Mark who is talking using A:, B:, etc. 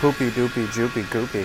A: Poopy doopy joopy goopy.